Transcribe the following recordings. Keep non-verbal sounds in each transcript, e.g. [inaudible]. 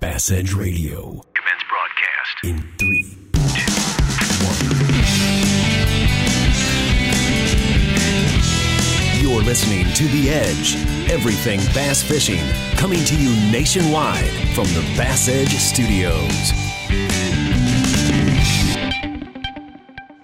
Bass Edge Radio. Commence broadcast. In three, two, one. You're listening to The Edge. Everything bass fishing. Coming to you nationwide from the Bass Edge Studios.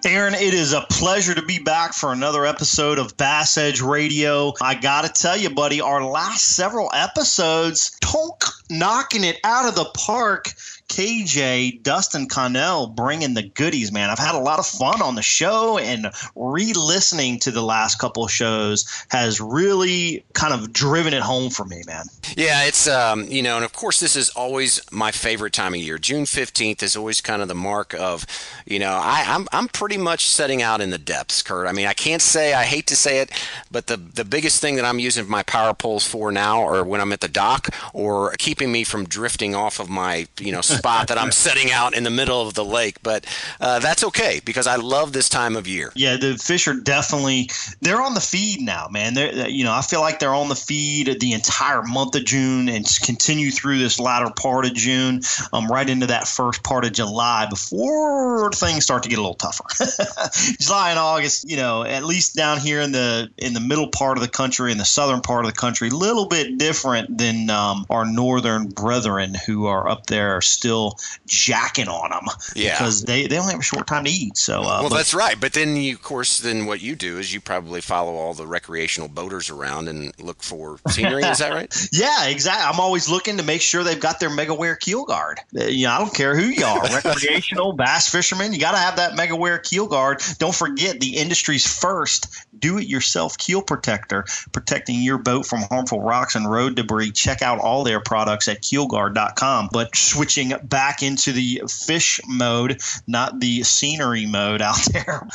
Aaron, it is a pleasure to be back for another episode of Bass Edge Radio. I got to tell you, buddy, our last several episodes, Tonk knocking it out of the park. KJ, Dustin Connell bringing the goodies, man. I've had a lot of fun on the show, and re listening to the last couple shows has really kind of driven it home for me, man. Yeah, it's, um, you know, and of course, this is always my favorite time of year. June 15th is always kind of the mark of, you know, I, I'm, I'm pretty much setting out in the depths, Kurt. I mean, I can't say, I hate to say it, but the, the biggest thing that I'm using my power poles for now, or when I'm at the dock, or keeping me from drifting off of my, you know, spot that I'm setting out in the middle of the lake. But uh, that's okay because I love this time of year. Yeah, the fish are definitely they're on the feed now, man. They're you know I feel like they're on the feed the entire month of June and continue through this latter part of June, um, right into that first part of July before things start to get a little tougher. [laughs] July and August, you know, at least down here in the in the middle part of the country, in the southern part of the country, a little bit different than um, our northern brethren who are up there still jacking on them yeah. because they, they only have a short time to eat. So, uh, well, but, that's right. But then, you, of course, then what you do is you probably follow all the recreational boaters around and look for scenery. is that right? [laughs] Yeah, exactly. I'm always looking to make sure they've got their MegaWare keel guard. Uh, you know, I don't care who you are, recreational [laughs] bass fisherman. You got to have that MegaWare keel guard. Don't forget the industry's first do-it-yourself keel protector, protecting your boat from harmful rocks and road debris. Check out all their products at keelguard.com. But switching back into the fish mode, not the scenery mode out [laughs] there.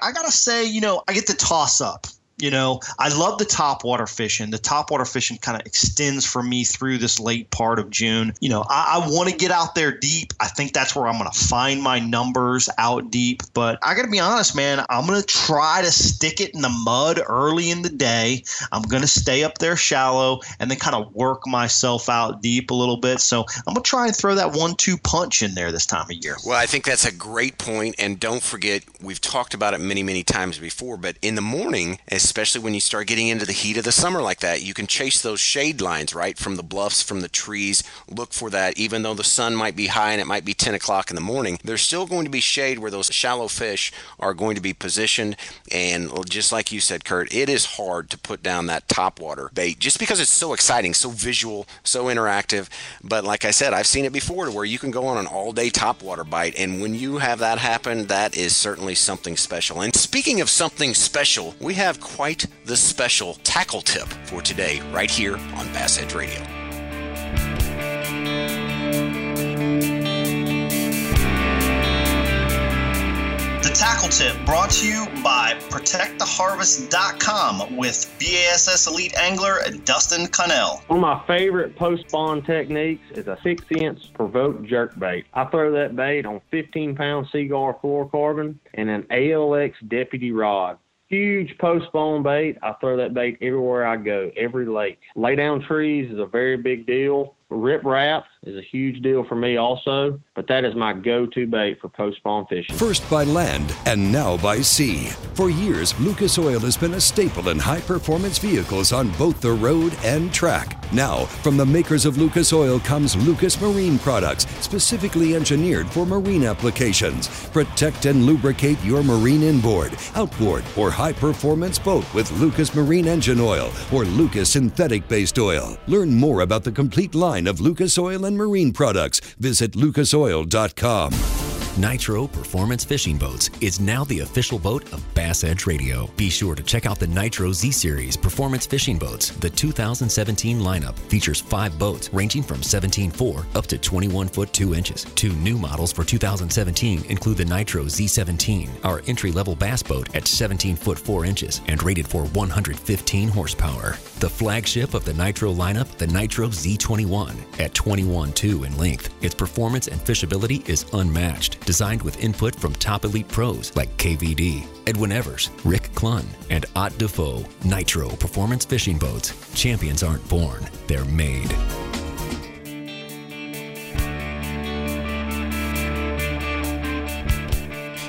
I gotta say, you know, I get the toss up you know, I love the topwater fishing. The topwater fishing kind of extends for me through this late part of June. You know, I, I want to get out there deep. I think that's where I'm going to find my numbers out deep. But I got to be honest, man, I'm going to try to stick it in the mud early in the day. I'm going to stay up there shallow and then kind of work myself out deep a little bit. So I'm going to try and throw that one two punch in there this time of year. Well, I think that's a great point. And don't forget, we've talked about it many, many times before, but in the morning, as especially when you start getting into the heat of the summer like that. You can chase those shade lines, right, from the bluffs, from the trees. Look for that. Even though the sun might be high and it might be 10 o'clock in the morning, there's still going to be shade where those shallow fish are going to be positioned. And just like you said, Kurt, it is hard to put down that topwater bait just because it's so exciting, so visual, so interactive. But like I said, I've seen it before to where you can go on an all day topwater bite. And when you have that happen, that is certainly something special. And speaking of something special, we have quite the special tackle tip for today, right here on Bass Edge Radio. The tackle tip brought to you by ProtectTheHarvest.com with BASS Elite Angler Dustin Connell. One of my favorite post spawn techniques is a six inch provoked jerk bait. I throw that bait on 15 pound Seaguar fluorocarbon and an ALX deputy rod huge post spawn bait. I throw that bait everywhere I go, every lake. Lay down trees is a very big deal. Riprap is a huge deal for me also, but that is my go-to bait for post-spawn fishing. First by land and now by sea. For years, Lucas Oil has been a staple in high-performance vehicles on both the road and track. Now, from the makers of Lucas Oil comes Lucas Marine products, specifically engineered for marine applications. Protect and lubricate your marine inboard, outboard, or high-performance boat with Lucas Marine engine oil or Lucas synthetic-based oil. Learn more about the complete line of Lucas Oil and marine products. Visit lucasoil.com. Nitro Performance Fishing Boats is now the official boat of Bass Edge Radio. Be sure to check out the Nitro Z Series Performance Fishing Boats. The 2017 lineup features five boats ranging from 17.4 up to 21 foot 2 inches. Two new models for 2017 include the Nitro Z17, our entry level bass boat at 17 foot 4 inches and rated for 115 horsepower. The flagship of the Nitro lineup, the Nitro Z21, at 21.2 in length. Its performance and fishability is unmatched designed with input from top elite pros like KVD, Edwin Evers, Rick Clunn, and Ott Defoe. Nitro Performance Fishing Boats. Champions aren't born, they're made.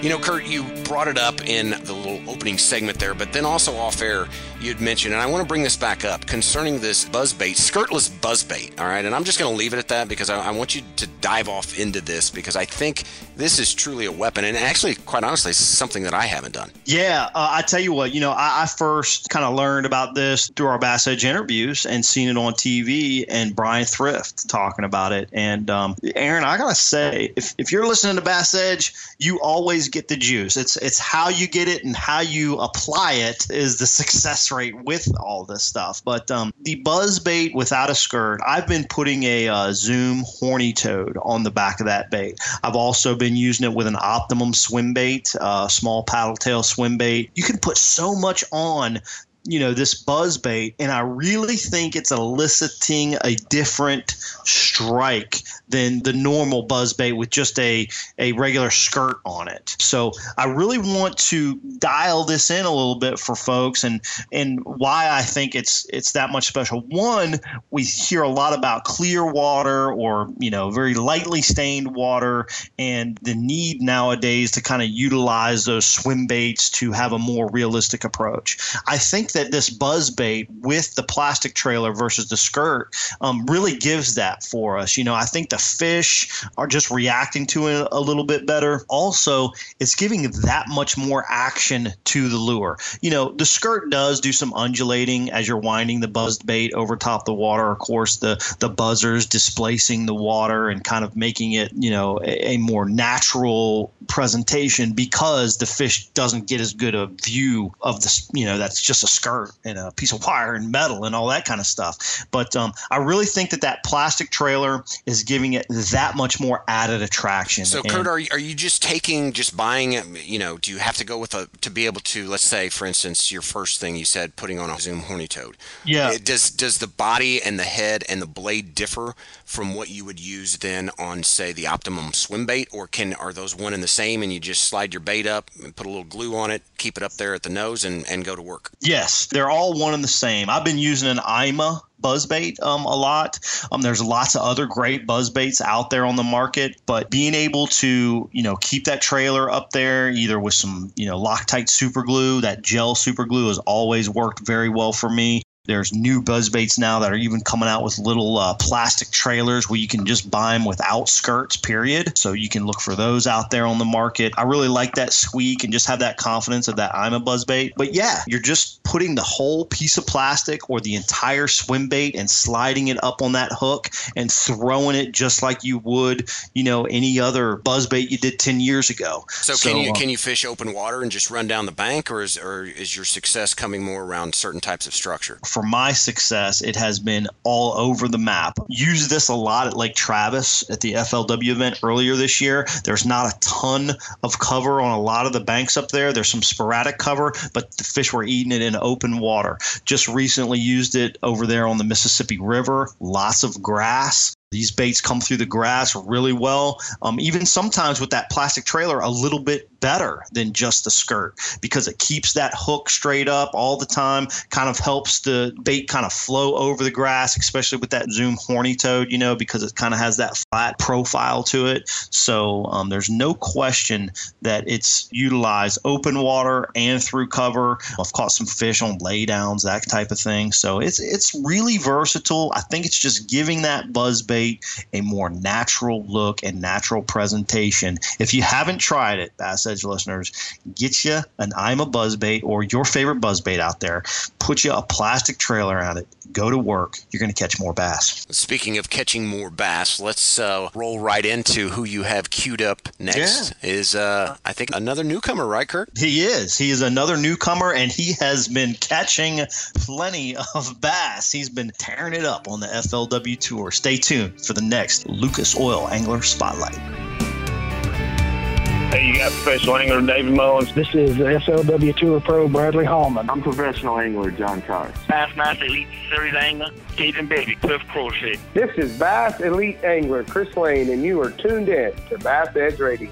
You know, Kurt, you brought it up in the little opening segment there, but then also off air, you'd mentioned, and I want to bring this back up concerning this buzzbait, skirtless buzzbait. All right, and I'm just going to leave it at that because I, I, want you to dive off into this because I think this is truly a weapon, and actually, quite honestly, something that I haven't done. Yeah, uh, I tell you what, you know, I, I first kind of learned about this through our Bass Edge interviews and seen it on TV, and Bryan Thrift talking about it. And um, Aaron, I gotta say, if, if you're listening to Bass Edge, you always get the juice. It's it's how you get it and how you apply it is the [laughs] success rate with all this stuff. But um, the buzz bait without a skirt, I've been putting a uh, Zoom horny toad on the back of that bait. I've also been using it with an Optimum swim bait, uh, small paddle tail swim bait. You can put so much on you know this buzz bait and i really think it's eliciting a different strike than the normal buzz bait with just a, a regular skirt on it. So i really want to dial this in a little bit for folks and and why i think it's it's that much special. One we hear a lot about clear water or you know very lightly stained water and the need nowadays to kind of utilize those swim baits to have a more realistic approach. I think that this buzz bait with the plastic trailer versus the skirt um, really gives that for us. You know, I think the fish are just reacting to it a little bit better. Also, it's giving that much more action to the lure. You know, the skirt does do some undulating as you're winding the buzzed bait over top the water. Of course, the the buzzers displacing the water and kind of making it, you know, a, a more natural presentation because the fish doesn't get as good a view of the, you know, that's just a skirt and a piece of wire and metal and all that kind of stuff. But um, I really think that that plastic trailer is giving it that much more added attraction. So, and, Kurt, are you, are you just taking, just buying it? You know, do you have to go with a to be able to, let's say, for instance, your first thing you said, putting on a Zoom horny toad. Yeah. It, does does the body and the head and the blade differ from what you would use then on, say, the Optimum swim bait, or can are those one and the same, and you just slide your bait up and put a little glue on it, keep it up there at the nose, and and go to work? Yes, they're all one and the same. I've been using an IMA buzzbait um, a lot. Um, there's lots of other great buzzbaits out there on the market, but being able to you know keep that trailer up there either with some you know Loctite super glue, that gel super glue has always worked very well for me. There's new buzz baits now that are even coming out with little uh, plastic trailers where you can just buy them without skirts, period. So you can look for those out there on the market. I really like that squeak and just have that confidence of that IMA buzz bait. But yeah, you're just putting the whole piece of plastic or the entire swim bait and sliding it up on that hook and throwing it just like you would, you know, any other buzz bait you did 10 years ago. So, so can you uh, can you fish open water and just run down the bank or is or is your success coming more around certain types of structure? For my success, it has been all over the map. Use this a lot at Lake Travis at the FLW event earlier this year. There's not a ton of cover on a lot of the banks up there. There's some sporadic cover, but the fish were eating it in open water. Just recently used it over there on the Mississippi River. Lots of grass. These baits come through the grass really well. Um, even sometimes with that plastic trailer, a little bit better than just the skirt because it keeps that hook straight up all the time, kind of helps the bait kind of flow over the grass, especially with that Zoom horny toad, you know, because it kind of has that flat profile to it. So um, there's no question that it's utilized open water and through cover. I've caught some fish on laydowns, that type of thing. So it's it's really versatile. I think it's just giving that buzz bait a more natural look and natural presentation. If you haven't tried it, Bass Edge listeners, get you an IMA buzzbait or your favorite buzzbait out there. Put you a plastic trailer around it. Go to work. You're going to catch more bass. Speaking of catching more bass, let's uh, roll right into who you have queued up next. Yeah. Is uh, I think another newcomer, right, Kurt? He is. He is another newcomer, and he has been catching plenty of bass. He's been tearing it up on the FLW tour. Stay tuned for the next Lucas Oil Angler Spotlight. Hey, you got professional angler David Mullins. This is FLW Tour Pro Bradley Hallman. I'm professional angler John Cox. Bassmaster Elite Series Angler Stephen Baby, Cliff Crochet. This is Bass Elite Angler Chris Lane, and you are tuned in to Bass Edge Radio.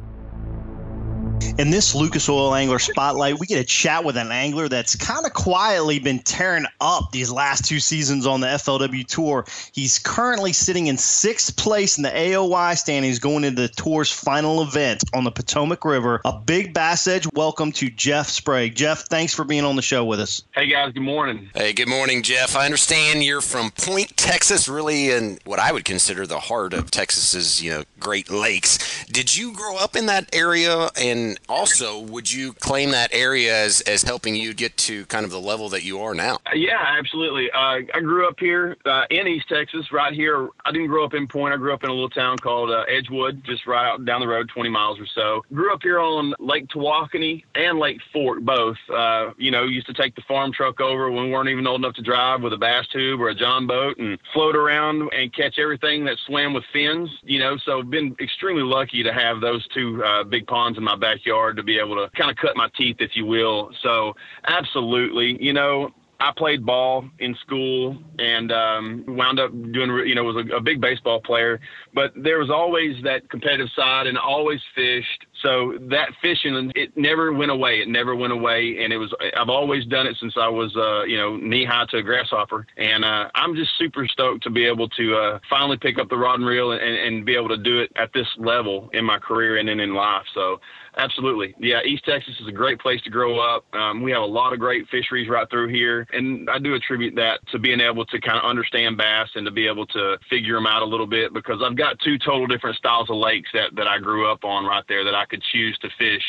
In this Lucas Oil Angler Spotlight, we get a chat with an angler that's kind of quietly been tearing up these last two seasons on the FLW Tour. He's currently sitting in sixth place in the AOY standings going into the tour's final event on the Potomac River. A big Bass Edge welcome to Jeff Sprague. Jeff, thanks for being on the show with us. Hey, guys. Good morning. Hey, good morning, Jeff. I understand you're from Point, Texas, really in what I would consider the heart of Texas's, you know, Great Lakes. Did you grow up in that area and also, would you claim that area as, as helping you get to kind of the level that you are now? Yeah, absolutely. Uh, I grew up here uh, in East Texas, right here. I didn't grow up in Point. I grew up in a little town called uh, Edgewood, just right out down the road, 20 miles or so. Grew up here on Lake Tawakoni and Lake Fork, both. Uh, you know, used to take the farm truck over when we weren't even old enough to drive with a bass tube or a John boat and float around and catch everything that swam with fins. You know, so been extremely lucky to have those two uh, big ponds in my backyard to be able to kind of cut my teeth, if you will. So, absolutely, you know, I played ball in school and um, wound up doing, you know, was a, a, big baseball player. But there was always that competitive side and always fished. So that fishing, it never went away. It never went away. And it was, I've always done it since I was, uh, you know, knee high to a grasshopper. And uh, I'm just super stoked to be able to uh, finally pick up the rod and reel and, and be able to do it at this level in my career and then in life. So Absolutely. Yeah, East Texas is a great place to grow up. Um, we have a lot of great fisheries right through here. And I do attribute that to being able to kind of understand bass and to be able to figure them out a little bit because I've got two total different styles of lakes that, that I grew up on right there that I could choose to fish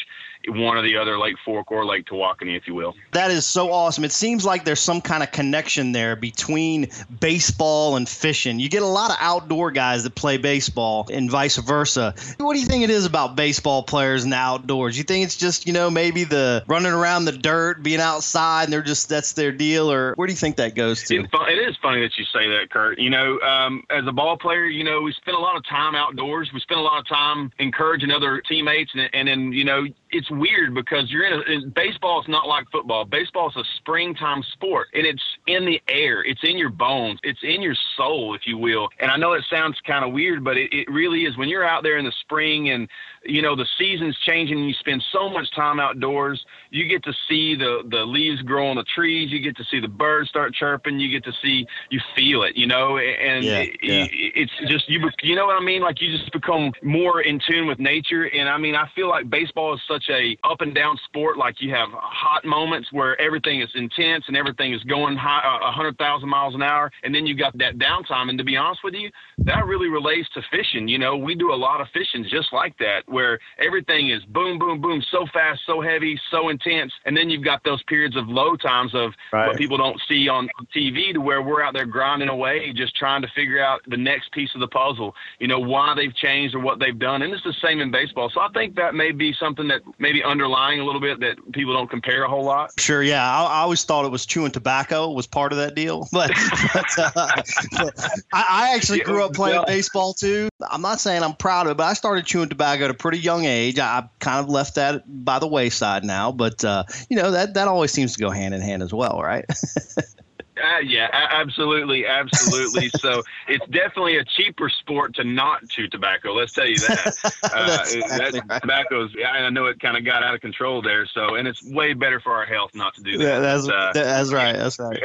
one or the other Lake Fork or Lake Tawakoni, if you will. That is so awesome. It seems like there's some kind of connection there between baseball and fishing. You get a lot of outdoor guys that play baseball and vice versa. What do you think it is about baseball players and the outdoors? You think it's just, you know, maybe the running around the dirt, being outside, and they're just, that's their deal? Or where do you think that goes to? it is funny that you say that, Kurt. You know, um, as a ball player, you know, we spend a lot of time outdoors. We spend a lot of time encouraging other teammates. And, and then, you know, it's weird because you're in, a, in baseball. It's not like football. Baseball is a springtime sport, and it's in the air. It's in your bones. It's in your soul, if you will. And I know it sounds kind of weird, but it, it really is. When you're out there in the spring and you know the season's changing and you spend so much time outdoors you get to see the the leaves grow on the trees you get to see the birds start chirping you get to see you feel it you know and yeah, it, yeah. it's just you you know what i mean like you just become more in tune with nature and i mean i feel like baseball is such a up and down sport like you have hot moments where everything is intense and everything is going high a uh, hundred thousand miles an hour and then you got that downtime and to be honest with you that really relates to fishing you know we do a lot of fishing just like that where everything is boom, boom, boom, so fast, so heavy, so intense. And then you've got those periods of low times of right. what people don't see on TV to where we're out there grinding away, just trying to figure out the next piece of the puzzle, you know, why they've changed or what they've done. And it's the same in baseball. So I think that may be something that maybe underlying a little bit that people don't compare a whole lot. Sure. Yeah. I, I always thought it was chewing tobacco was part of that deal. [laughs] But, but, uh, but I, I, actually grew up playing baseball too. I'm not saying I'm proud of it, but I started chewing tobacco at a pretty young age. I, have kind of left that by the wayside now, but uh, you know that that always seems to go hand in hand as well, right? [laughs] Uh, yeah, absolutely, absolutely. [laughs] so it's definitely a cheaper sport to not chew tobacco. Let's tell you that. [laughs] Uh, exactly that right. tobacco's. I know it kind of got out of control there. So, and it's way better for our health not to do that. Yeah, that's uh, that's right. That's right.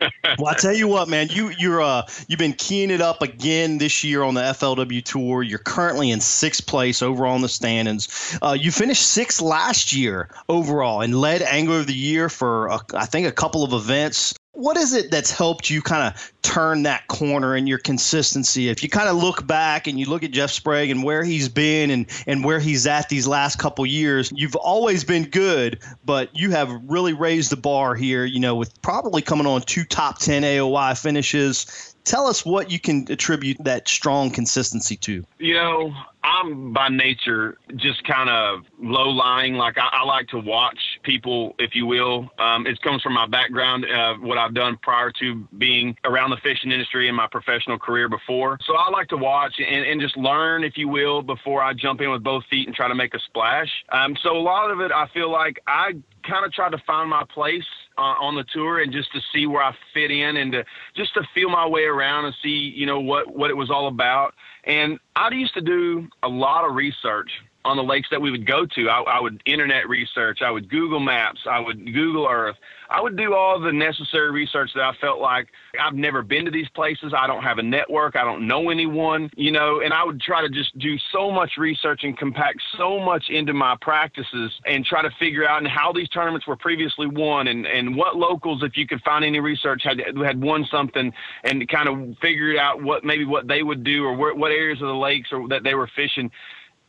[laughs] well, I tell you what, man, you you're uh you've been keying it up again this year on the FLW tour. You're currently in sixth place overall in the standings. Uh, you finished sixth last year overall and led Angler of the Year for a, I think a couple of events what is it that's helped you kind of turn that corner in your consistency? If you kind of look back and you look at Jeff Sprague and where he's been and, and where he's at these last couple years, you've always been good, but you have really raised the bar here, you know, with probably coming on two top 10 AOY finishes. Tell us what you can attribute that strong consistency to. You know, I'm by nature just kind of low lying. Like I, I, like to watch people, if you will. Um, it comes from my background, uh, what I've done prior to being around the fishing industry in my professional career before. So I like to watch and, and just learn, if you will, before I jump in with both feet and try to make a splash. Um, so a lot of it, I feel like I kind of tried to find my place uh, on the tour and just to see where I fit in and to just to feel my way around and see, you know, what, what it was all about. And I used to do a lot of research on the lakes that we would go to. I, I, would internet research, I would Google Maps, I would Google Earth. I would do all the necessary research that I felt like I've never been to these places. I don't have a network. I don't know anyone, you know, and I would try to just do so much research and compact so much into my practices and try to figure out and how these tournaments were previously won and, and what locals, if you could find any research, had had won something and kind of figured out what maybe what they would do or where, what areas of the lakes or that they were fishing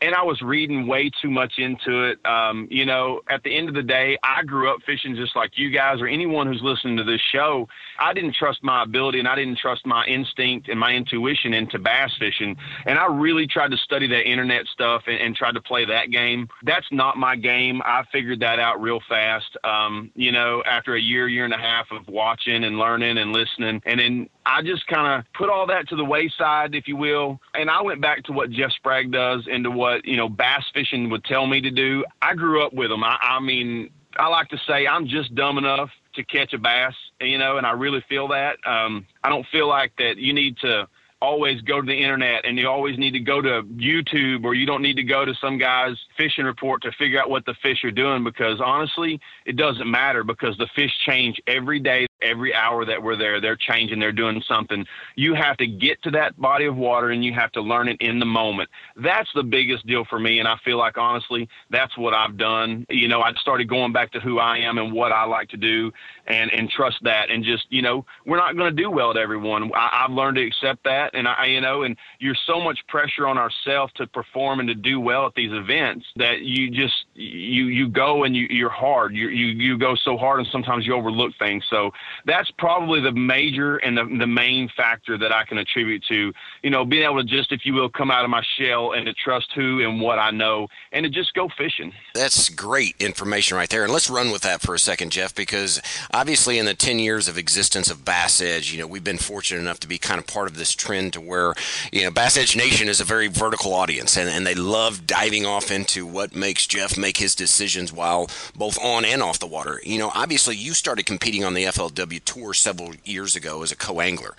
and I was reading way too much into it. Um, you know, at the end of the day, I grew up fishing just like you guys or anyone who's listening to this show. I didn't trust my ability and I didn't trust my instinct and my intuition into bass fishing. And I really tried to study that internet stuff and, and tried to play that game. That's not my game. I figured that out real fast. Um, you know, after a year, year and a half of watching and learning and listening, and then I just kind of put all that to the wayside, if you will, and I went back to what Jeff Sprague does and to what you know bass fishing would tell me to do. I grew up with them. I, I mean, I like to say I'm just dumb enough to catch a bass, you know, and I really feel that. Um, I don't feel like that you need to always go to the internet and you always need to go to YouTube or you don't need to go to some guy's fishing report to figure out what the fish are doing because honestly, it doesn't matter because the fish change every day every hour that we're there, they're changing, they're doing something. You have to get to that body of water and you have to learn it in the moment. That's the biggest deal for me. And I feel like, honestly, that's what I've done. You know, I started going back to who I am and what I like to do and, and trust that. And just, you know, we're not going to do well at everyone. I, I've learned to accept that. And I, you know, and you're so much pressure on ourselves to perform and to do well at these events that you just, you, you go and you, you're hard. You, you, you go so hard and sometimes you overlook things. So that's probably the major and the, the main factor that I can attribute to, you know, being able to just, if you will, come out of my shell and to trust who and what I know and to just go fishing. That's great information right there. And let's run with that for a second, Jeff, because obviously in the 10 years of existence of Bass Edge, you know, we've been fortunate enough to be kind of part of this trend to where, you know, Bass Edge Nation is a very vertical audience and, and they love diving off into what makes Jeff make his decisions while both on and off the water. You know, obviously you started competing on the FLW Tour several years ago as a co angler.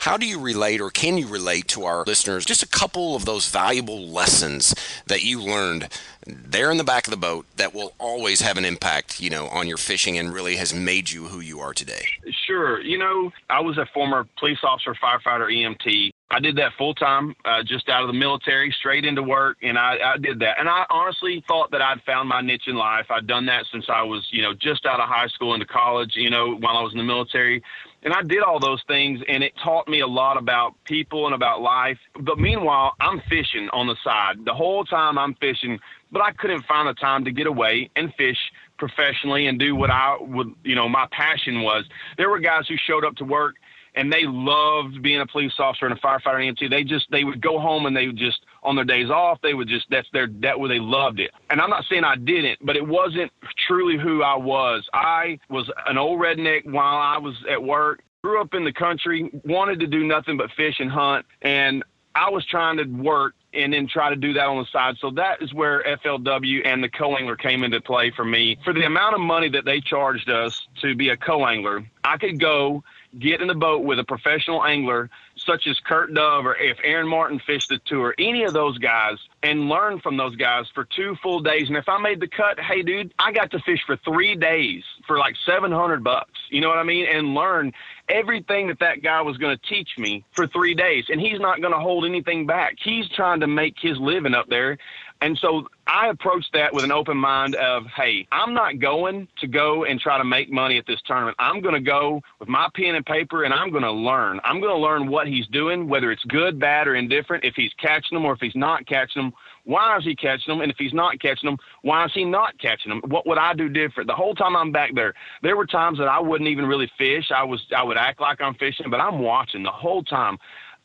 How do you relate or can you relate to our listeners just a couple of those valuable lessons that you learned there in the back of the boat that will always have an impact, you know, on your fishing and really has made you who you are today? Sure. You know, I was a former police officer, firefighter, EMT. I did that full time, uh, just out of the military, straight into work, and I, I did that. And I honestly thought that I'd found my niche in life. I'd done that since I was, you know, just out of high school into college, you know, while I was in the military. And I did all those things, and it taught me a lot about people and about life. But meanwhile, I'm fishing on the side. The whole time I'm fishing, but I couldn't find the time to get away and fish professionally and do what I would, you know, my passion was. There were guys who showed up to work and they loved being a police officer and a firefighter and EMT. They just they would go home and they would just on their days off they would just that's their that where they loved it. And I'm not saying I didn't, but it wasn't truly who I was. I was an old redneck while I was at work. Grew up in the country, wanted to do nothing but fish and hunt, and I was trying to work and then try to do that on the side. So that is where FLW and the co-angler came into play for me. For the amount of money that they charged us to be a co-angler, I could go get in the boat with a professional angler such as Kurt Dove or if Aaron Martin fished the tour, any of those guys, and learn from those guys for two full days. And if I made the cut, hey, dude, I got to fish for three days for like 700 bucks. You know what I mean? And learn everything that that guy was going to teach me for three days. And he's not going to hold anything back. He's trying to make his living up there. And so I approached that with an open mind of, hey, I'm not going to go and try to make money at this tournament. I'm going to go with my pen and paper and I'm going to learn. I'm going to learn what he's doing, whether it's good, bad, or indifferent, if he's catching them or if he's not catching them. Why is he catching them? And if he's not catching them, why is he not catching them? What would I do different? The whole time I'm back there, there were times that I wouldn't even really fish. I was I would act like I'm fishing, but I'm watching the whole time.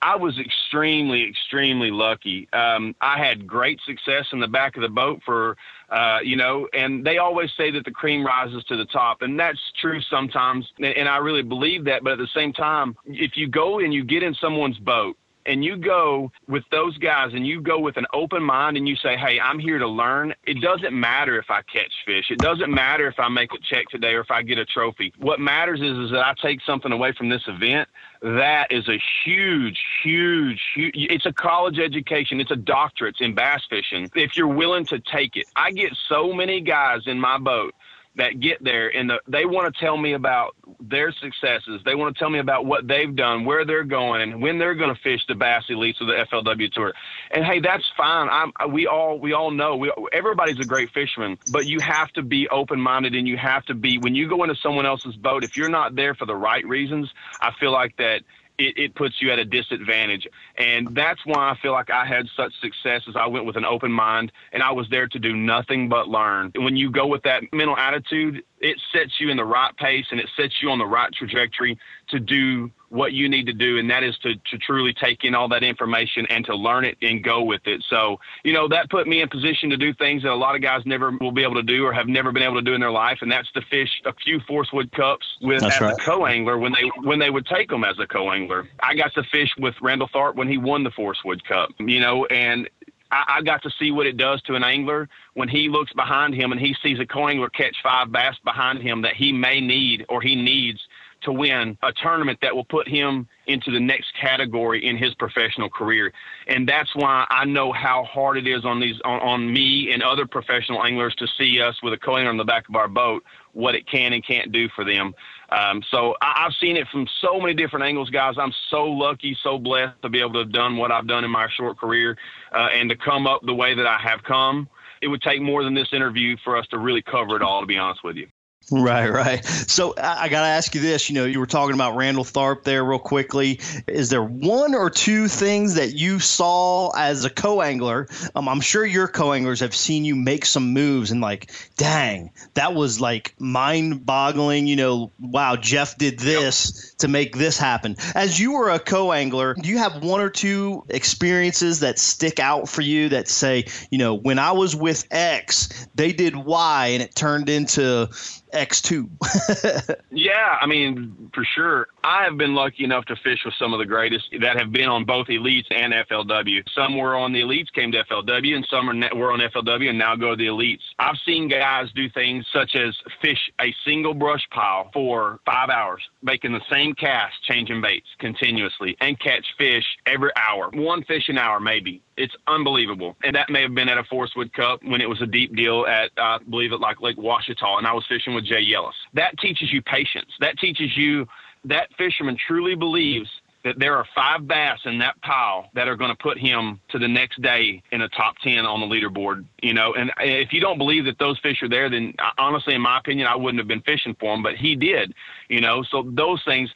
I was extremely, extremely lucky. Um, I had great success in the back of the boat for, uh, you know, and they always say that the cream rises to the top, and that's true sometimes, and I really believe that. But at the same time, if you go and you get in someone's boat and you go with those guys and you go with an open mind and you say, Hey, I'm here to learn. It doesn't matter if I catch fish. It doesn't matter if I make a check today or if I get a trophy. What matters is, is that I take something away from this event. That is a huge, huge, huge, it's a college education. It's a doctorate in bass fishing. If you're willing to take it, I get so many guys in my boat that get there and the, they want to tell me about their successes. They want to tell me about what they've done, where they're going, and when they're going to fish the Bass Elites or the FLW Tour. And hey, that's fine. I'm, we all we all know we everybody's a great fisherman, but you have to be open minded and you have to be when you go into someone else's boat. If you're not there for the right reasons, I feel like that it, it puts you at a disadvantage. And that's why I feel like I had such success as I went with an open mind and I was there to do nothing but learn. When you go with that mental attitude, it sets you in the right pace and it sets you on the right trajectory to do what you need to do, and that is to, to truly take in all that information and to learn it and go with it. So, you know, that put me in position to do things that a lot of guys never will be able to do or have never been able to do in their life, and that's to fish a few Forrest Wood Cups with that's as right. a co-angler when they when they would take them as a co-angler. I got to fish with Randall Tharp when he won the Forrest Wood Cup, you know, and I, I got to see what it does to an angler when he looks behind him and he sees a co-angler catch five bass behind him that he may need or he needs to win a tournament that will put him into the next category in his professional career. And that's why I know how hard it is on these on, on me and other professional anglers to see us with a co-angler on the back of our boat, what it can and can't do for them. Um, so I, I've seen it from so many different angles, guys. I'm so lucky, so blessed to be able to have done what I've done in my short career uh, and to come up the way that I have come. It would take more than this interview for us to really cover it all, to be honest with you. Right, right. So I, I got to ask you this. You know, you were talking about Randall Tharp there, real quickly. Is there one or two things that you saw as a co-angler? Um, I'm sure your co-anglers have seen you make some moves and like, dang, that was like mind-boggling. You know, wow, Jeff did this yep. to make this happen. As you were a co-angler, do you have one or two experiences that stick out for you that say, you know, when I was with X, they did Y, and it turned into X2. [laughs] yeah, I mean, for sure. I have been lucky enough to fish with some of the greatest that have been on both Elites and FLW. Some were on the Elites, came to FLW, and some are were on FLW and now go to the Elites. I've seen guys do things such as fish a single brush pile for five hours, making the same cast, changing baits continuously, and catch fish every hour. One fish an hour, maybe. It's unbelievable. And that may have been at a Forrest Wood Cup when it was a deep deal at, I believe it, like Lake Ouachita, and I was fishing with Jay Yelas. That teaches you patience. That teaches you that fisherman truly believes that there are five bass in that pile that are going to put him to the next day in a top 10 on the leaderboard, you know. And if you don't believe that those fish are there, then uh, honestly, in my opinion, I wouldn't have been fishing for them, but he did, you know. So those things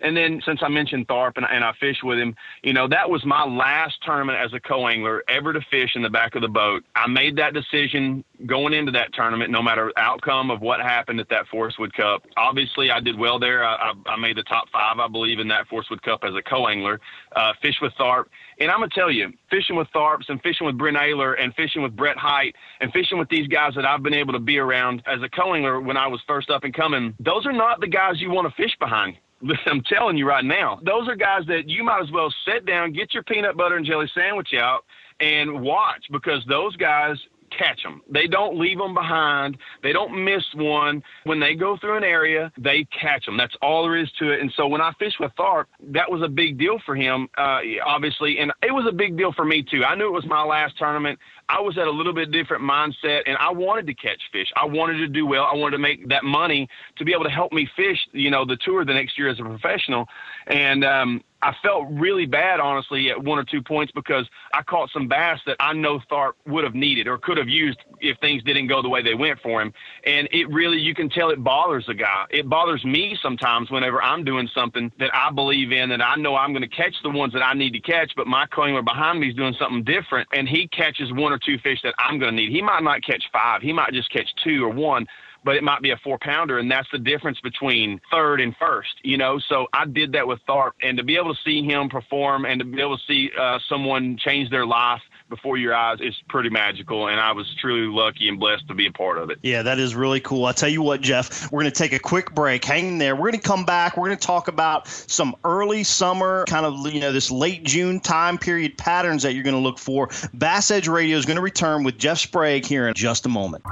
and then since I mentioned Tharp and, and I fished with him, you know, that was my last tournament as a co-angler ever to fish in the back of the boat. I made that decision going into that tournament, no matter outcome of what happened at that Forrest Wood Cup. Obviously, I did well there. I, I, I made the top five, I believe, in that Forrest Wood Cup as a co-angler. Uh, with Tharp, and I'm gonna tell you, fishing with Tharps and fishing with Brent Ehrler and fishing with Brett Hite and fishing with these guys that I've been able to be around as a co-angler when I was first up and coming. Those are not the guys you want to fish behind. [laughs] I'm telling you right now, those are guys that you might as well sit down, get your peanut butter and jelly sandwich out, and watch because those guys catch them. They don't leave them behind. They don't miss one. When they go through an area, they catch them. That's all there is to it. And so when I fished with Tharp, that was a big deal for him, uh, obviously. And it was a big deal for me, too. I knew it was my last tournament. I was at a little bit different mindset and I wanted to catch fish. I wanted to do well. I wanted to make that money to be able to help me fish, you know, the tour the next year as a professional. And um, I felt really bad, honestly, at one or two points because I caught some bass that I know Tharp would have needed or could have used if things didn't go the way they went for him. And it really, you can tell it bothers a guy. It bothers me sometimes whenever I'm doing something that I believe in and I know I'm going to catch the ones that I need to catch, but my co-angler behind me is doing something different and he catches one or two fish that I'm going to need. He might not catch five, he might just catch two or one but it might be a four pounder, and that's the difference between third and first. You know, so I did that with Tharp, and to be able to see him perform and to be able to see uh, someone change their life before your eyes is pretty magical. And I was truly lucky and blessed to be a part of it. Yeah, that is really cool. I'll tell you what, Jeff, we're going to take a quick break. Hang in there. We're going to come back. We're going to talk about some early summer, kind of, you know, this late June time period patterns that you're going to look for. Bass Edge Radio is going to return with Jeff Sprague here in just a moment.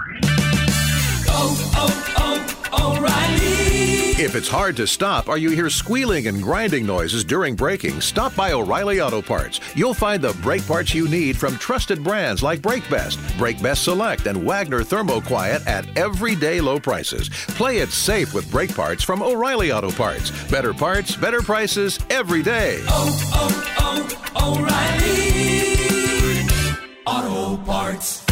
Oh, oh, oh, oh, O'Reilly. If it's hard to stop or you hear squealing and grinding noises during braking, stop by O'Reilly Auto Parts. You'll find the brake parts you need from trusted brands like BrakeBest, BrakeBest Select, and Wagner Thermoquiet at everyday low prices. Play it safe with brake parts from O'Reilly Auto Parts. Better parts, better prices every day. Oh, oh, oh, O'Reilly Auto Parts.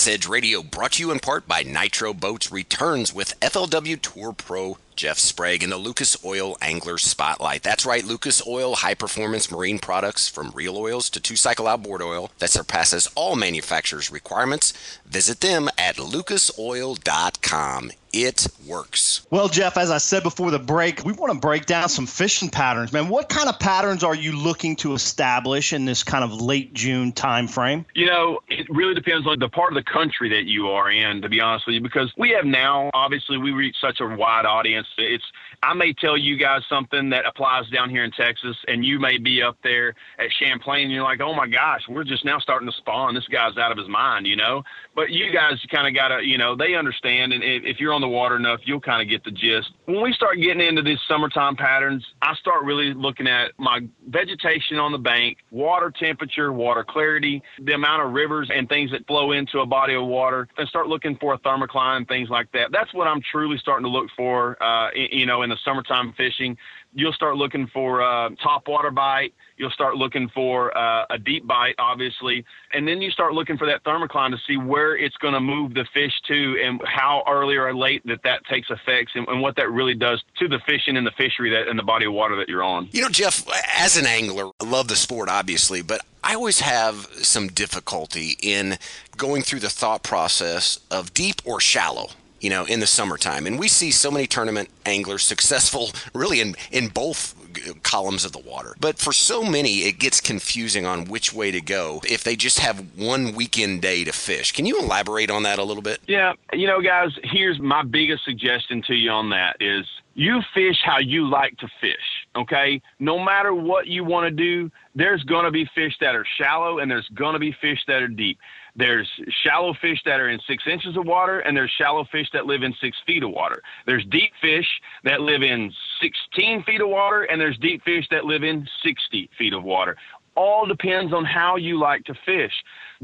Bass Edge Radio brought to you in part by Nitro Boats returns with FLW Tour Pro Jeff Sprague in the Lucas Oil Angler Spotlight. That's right, Lucas Oil, high performance marine products from real oils to two cycle outboard oil that surpasses all manufacturers' requirements. Visit them at lucasoil.com. It works. Well, Jeff, as I said before the break, we want to break down some fishing patterns, man. What kind of patterns are you looking to establish in this kind of late June time frame? You know, it really depends on the part of the country that you are in, to be honest with you, because we have now, obviously, we reach such a wide audience. It's I may tell you guys something that applies down here in Texas, and you may be up there at Champlain, and you're like, oh my gosh, we're just now starting to spawn. This guy's out of his mind, you know. But you guys kind of got to, you know, they understand, and if you're on the water enough, you'll kind of get the gist. When we start getting into these summertime patterns, I start really looking at my vegetation on the bank, water temperature, water clarity, the amount of rivers and things that flow into a body of water, and start looking for a thermocline things like that. That's what I'm truly starting to look for, uh, you know, in the summertime fishing you'll start looking for uh, top water bite. You'll start looking for uh, a deep bite, obviously, and then you start looking for that thermocline to see where it's going to move the fish to and how early or late that that takes effects and, and what that really does to the fishing and the fishery that and the body of water that you're on. You know, Jeff, as an angler, I love the sport, obviously, but I always have some difficulty in going through the thought process of deep or shallow you know, in the summertime. And we see so many tournament anglers successful [laughs] really in, in both columns of the water. But for so many, it gets confusing on which way to go if they just have one weekend day to fish. Can you elaborate on that a little bit? Yeah. You know, guys, here's my biggest suggestion to you on that is you fish how you like to fish. Okay. No matter what you want to do, there's going to be fish that are shallow and there's going to be fish that are deep. There's shallow fish that are in six inches of water, and there's shallow fish that live in six feet of water. There's deep fish that live in 16 feet of water, and there's deep fish that live in 60 feet of water. All depends on how you like to fish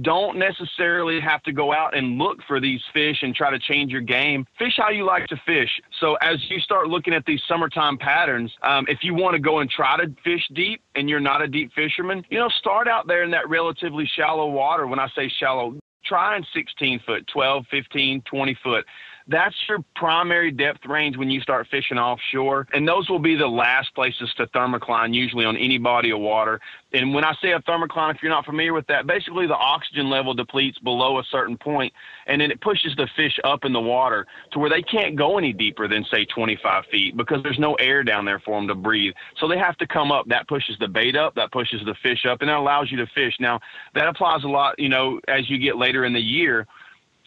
don't necessarily have to go out and look for these fish and try to change your game. Fish how you like to fish. So as you start looking at these summertime patterns, um, if you want to go and try to fish deep and you're not a deep fisherman, you know, start out there in that relatively shallow water. When I say shallow, try in 16 foot, 12, 15, 20 foot that's your primary depth range when you start fishing offshore. And those will be the last places to thermocline, usually on any body of water. And when I say a thermocline, if you're not familiar with that, basically the oxygen level depletes below a certain point, and then it pushes the fish up in the water to where they can't go any deeper than, say, 25 feet because there's no air down there for them to breathe. So they have to come up. That pushes the bait up, that pushes the fish up, and that allows you to fish. Now, that applies a lot, you know, as you get later in the year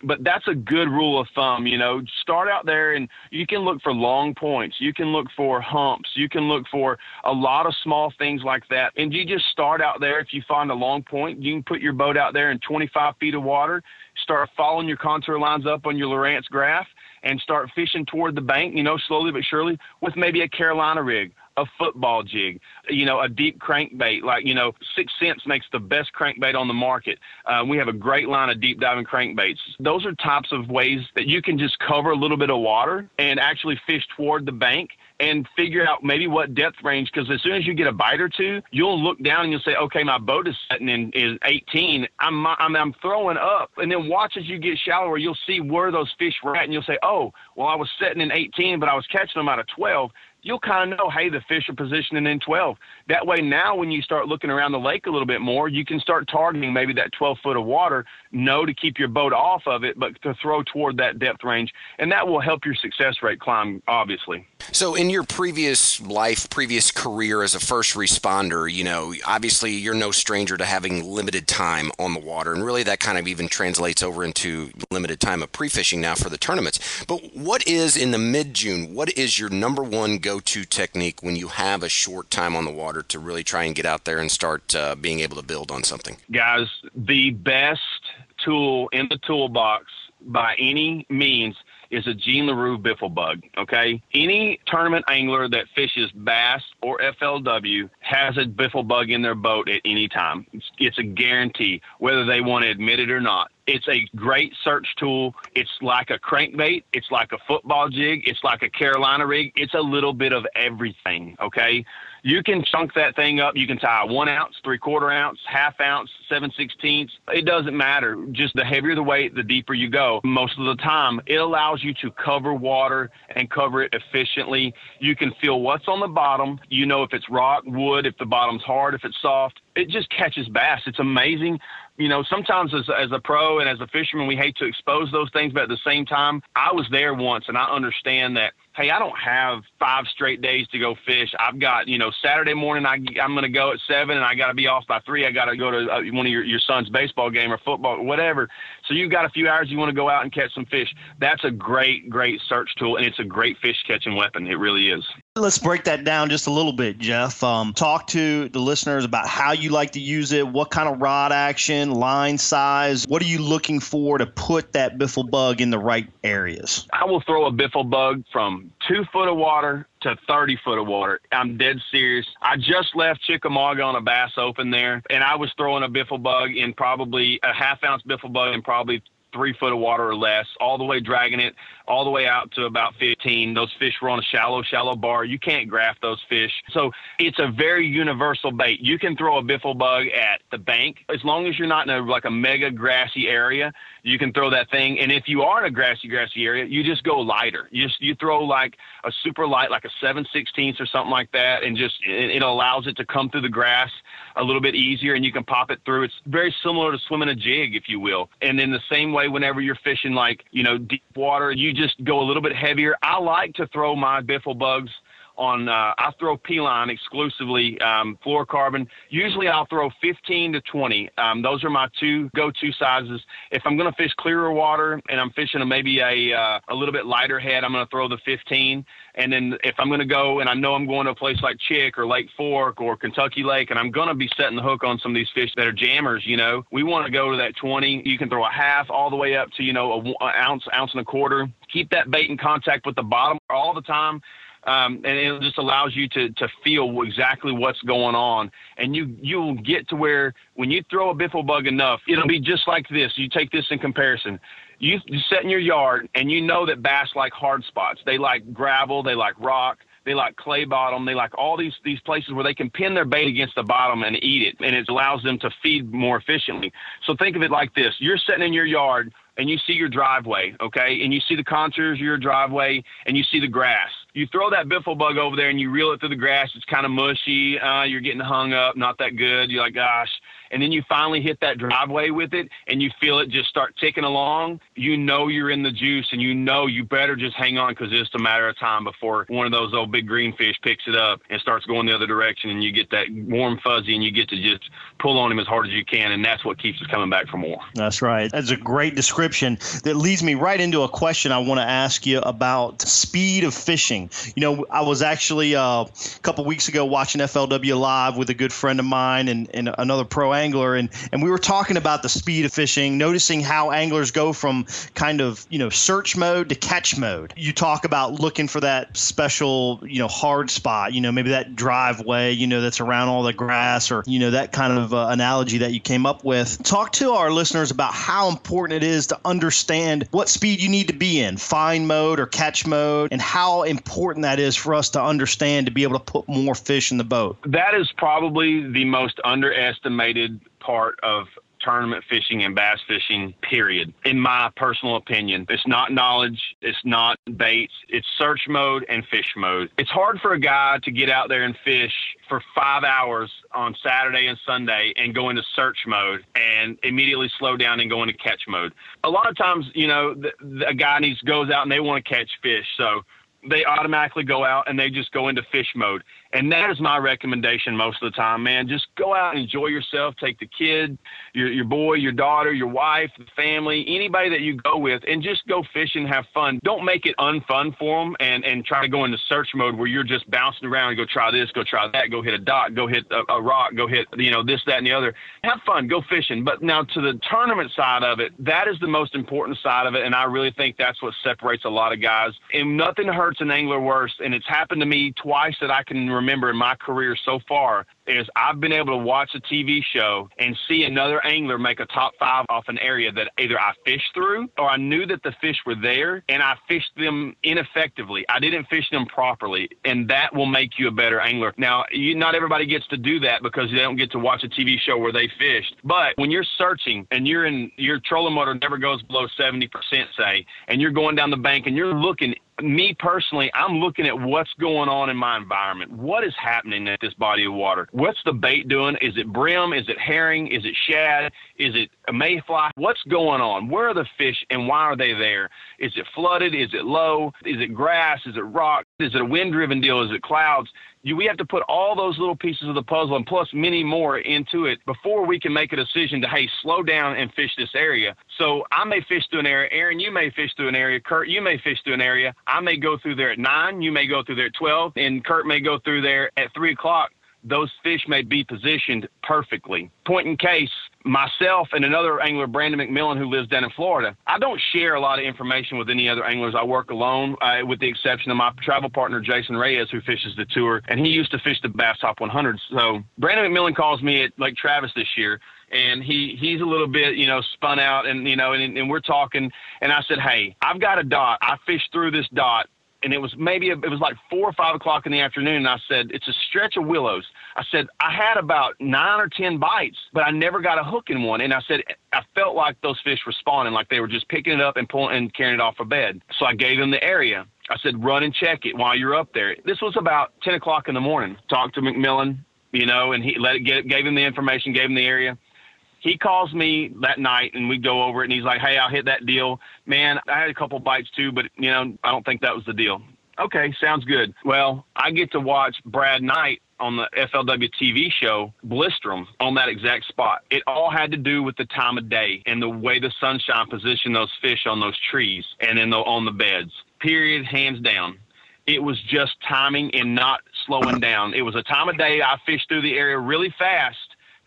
but that's a good rule of thumb. You know, start out there and you can look for long points. You can look for humps. You can look for a lot of small things like that. And you just start out there. If you find a long point, you can put your boat out there in 25 feet of water, start following your contour lines up on your Lowrance graph and start fishing toward the bank, you know, slowly but surely with maybe a Carolina rig, a football jig, you know, a deep crankbait. Like, you know, 6th Sense makes the best crankbait on the market. Uh, we have a great line of deep diving crankbaits. Those are types of ways that you can just cover a little bit of water and actually fish toward the bank and figure out maybe what depth range. Because as soon as you get a bite or two, you'll look down and you'll say, okay, my boat is setting in is 18. I'm, I'm I'm throwing up, and then watch as you get shallower. You'll see where those fish were at, and you'll say, oh, well, I was setting in 18, but I was catching them out of 12 you'll kind of know, hey, the fish are positioning in 12. That way, now when you start looking around the lake a little bit more, you can start targeting maybe that 12 foot of water. Know to keep your boat off of it, but to throw toward that depth range, and that will help your success rate climb, obviously. So, in your previous life, previous career as a first responder, you know, obviously you're no stranger to having limited time on the water, and really that kind of even translates over into limited time of pre fishing now for the tournaments. But what is in the mid June? What is your number one go to technique when you have a short time on the water to really try and get out there and start uh, being able to build on something? Guys, the best tool in the toolbox by any means is a Gene Larew biffle bug. Okay, any tournament angler that fishes bass or FLW has a biffle bug in their boat at any time. It's, it's a guarantee, whether they want to admit it or not. It's a great search tool. It's like a crankbait. It's like a football jig. It's like a Carolina rig. It's a little bit of everything. Okay. You can chunk that thing up. You can tie one ounce, three quarter ounce, half ounce, seven sixteenths. It doesn't matter. Just the heavier the weight, the deeper you go. Most of the time, it allows you to cover water and cover it efficiently. You can feel what's on the bottom. You know if it's rock, wood, if the bottom's hard, if it's soft. It just catches bass. It's amazing you know, sometimes as, as a pro and as a fisherman, we hate to expose those things, but at the same time, I was there once and I understand that hey, I don't have five straight days to go fish. I've got, you know, Saturday morning, I, I'm going to go at seven and I got to be off by three. I got to go to uh, one of your, your son's baseball game or football, whatever. So you've got a few hours you want to go out and catch some fish. That's a great, great search tool and it's a great fish catching weapon. It really is. Let's break that down just a little bit, Jeff. Um, talk to the listeners about how you like to use it, what kind of rod action, line size, what are you looking for to put that biffle bug in the right areas? I will throw a biffle bug from two foot of water to 30 foot of water. I'm dead serious. I just left Chickamauga on a bass open there, and I was throwing a biffle bug in probably a half ounce biffle bug in probably three foot of water or less, all the way dragging it all the way out to about 15. Those fish were on a shallow, shallow bar. You can't graft those fish. So it's a very universal bait. You can throw a biffle bug at the bank as long as you're not in a like a mega grassy area. You can throw that thing, and if you are in a grassy, grassy area, you just go lighter. You just you throw like a super light, like a 7 16ths or something like that, and just it, it allows it to come through the grass a little bit easier, and you can pop it through. It's very similar to swimming a jig, if you will. And in the same way, whenever you're fishing like you know deep water, you just go a little bit heavier. I like to throw my biffle bugs on uh, I throw P-line exclusively um, fluorocarbon. Usually I'll throw 15 to 20. Um, those are my two go-to sizes. If I'm going to fish clearer water and I'm fishing a, maybe a uh, a little bit lighter head, I'm going to throw the 15. And then if I'm going to go and I know I'm going to a place like Chick or Lake Fork or Kentucky Lake and I'm going to be setting the hook on some of these fish that are jammers, you know, we want to go to that 20. You can throw a half all the way up to, you know, a, a ounce, ounce and a quarter. Keep that bait in contact with the bottom all the time um, and it just allows you to to feel exactly what's going on, and you you'll get to where when you throw a biffle bug enough, it'll be just like this. You take this in comparison. You, you set in your yard, and you know that bass like hard spots. They like gravel. They like rock. They like clay bottom. They like all these these places where they can pin their bait against the bottom and eat it, and it allows them to feed more efficiently. So think of it like this: you're sitting in your yard and you see your driveway, okay, and you see the contours of your driveway, and you see the grass you throw that biffle bug over there and you reel it through the grass. It's kind of mushy. Uh, you're getting hung up, not that good. You're like, gosh. And then you finally hit that driveway with it and you feel it just start ticking along. You know you're in the juice and you know you better just hang on because it's a matter of time before one of those old big green fish picks it up and starts going the other direction and you get that warm fuzzy and you get to just pull on him as hard as you can. And that's what keeps us coming back for more. That's right. That's a great description that leads me right into a question I want to ask you about speed of fishing. You know, I was actually uh, a couple weeks ago watching FLW Live with a good friend of mine and, and another pro angler, and, and we were talking about the speed of fishing, noticing how anglers go from kind of, you know, search mode to catch mode. You talk about looking for that special, you know, hard spot, you know, maybe that driveway, you know, that's around all the grass or, you know, that kind of uh, analogy that you came up with. Talk to our listeners about how important it is to understand what speed you need to be in, find mode or catch mode, and how important important that is for us to understand to be able to put more fish in the boat? That is probably the most underestimated part of tournament fishing and bass fishing, period. In my personal opinion, it's not knowledge, it's not baits, it's search mode and fish mode. It's hard for a guy to get out there and fish for five hours on Saturday and Sunday and go into search mode and immediately slow down and go into catch mode. A lot of times, you know, the, the, a guy needs goes out and they want to catch fish, so they automatically go out and they just go into fish mode. And that is my recommendation most of the time, man. Just go out and enjoy yourself. Take the kid, your, your boy, your daughter, your wife, the family, anybody that you go with, and just go fishing, have fun. Don't make it unfun for them and, and try to go into search mode where you're just bouncing around and go try this, go try that, go hit a dot, go hit a, a rock, go hit, you know, this, that, and the other. Have fun, go fishing. But now to the tournament side of it, that is the most important side of it. And I really think that's what separates a lot of guys. And nothing hurts an angler worse. And it's happened to me twice that I can remember in my career so far is I've been able to watch a TV show and see another angler make a top five off an area that either I fished through or I knew that the fish were there and I fished them ineffectively. I didn't fish them properly, and that will make you a better angler. Now, you, not everybody gets to do that because they don't get to watch a TV show where they fished. But when you're searching and you're in your trolling motor never goes below 70%, say, and you're going down the bank and you're looking me personally, I'm looking at what's going on in my environment. What is happening at this body of water? What's the bait doing? Is it brim? Is it herring? Is it shad? Is it a mayfly? What's going on? Where are the fish and why are they there? Is it flooded? Is it low? Is it grass? Is it rock? Is it a wind driven deal? Is it clouds? you, we have to put all those little pieces of the puzzle and plus many more into it before we can make a decision to hey slow down and fish this area so i may fish through an area aaron you may fish through an area kurt you may fish through an area i may go through there at 9 you may go through there at 12 and kurt may go through there at 3 o'clock those fish may be positioned perfectly. Point in case, myself and another angler, Brandon McMillan, who lives down in Florida, I don't share a lot of information with any other anglers. I work alone, uh, with the exception of my travel partner, Jason Reyes, who fishes the tour, and he used to fish the Bass Top 100. So Brandon McMillan calls me at Lake Travis this year and he he's a little bit you know spun out and you know and, and we're talking and i said hey i've got a dot i fished through this dot and it was maybe it was like four or five o'clock in the afternoon. And I said, it's a stretch of willows. I said, I had about nine or 10 bites, but I never got a hook in one. And I said, I felt like those fish were spawning, like they were just picking it up and pulling and carrying it off a bed. So I gave them the area. I said, run and check it while you're up there. This was about 10 o'clock in the morning. Talked to McMillan, you know, and he let it get, gave him the information, gave him the area he calls me that night and we go over it and he's like, Hey, I'll hit that deal. Man, I had a couple bites too, but you know, I don't think that was the deal. Okay, sounds good. Well, I get to watch Brad Knight on the FLW TV show Blister on that exact spot. It all had to do with the time of day and the way the sunshine positioned those fish on those trees and in the, on the beds. Period, hands down. It was just timing and not slowing down. It was a time of day I fished through the area really fast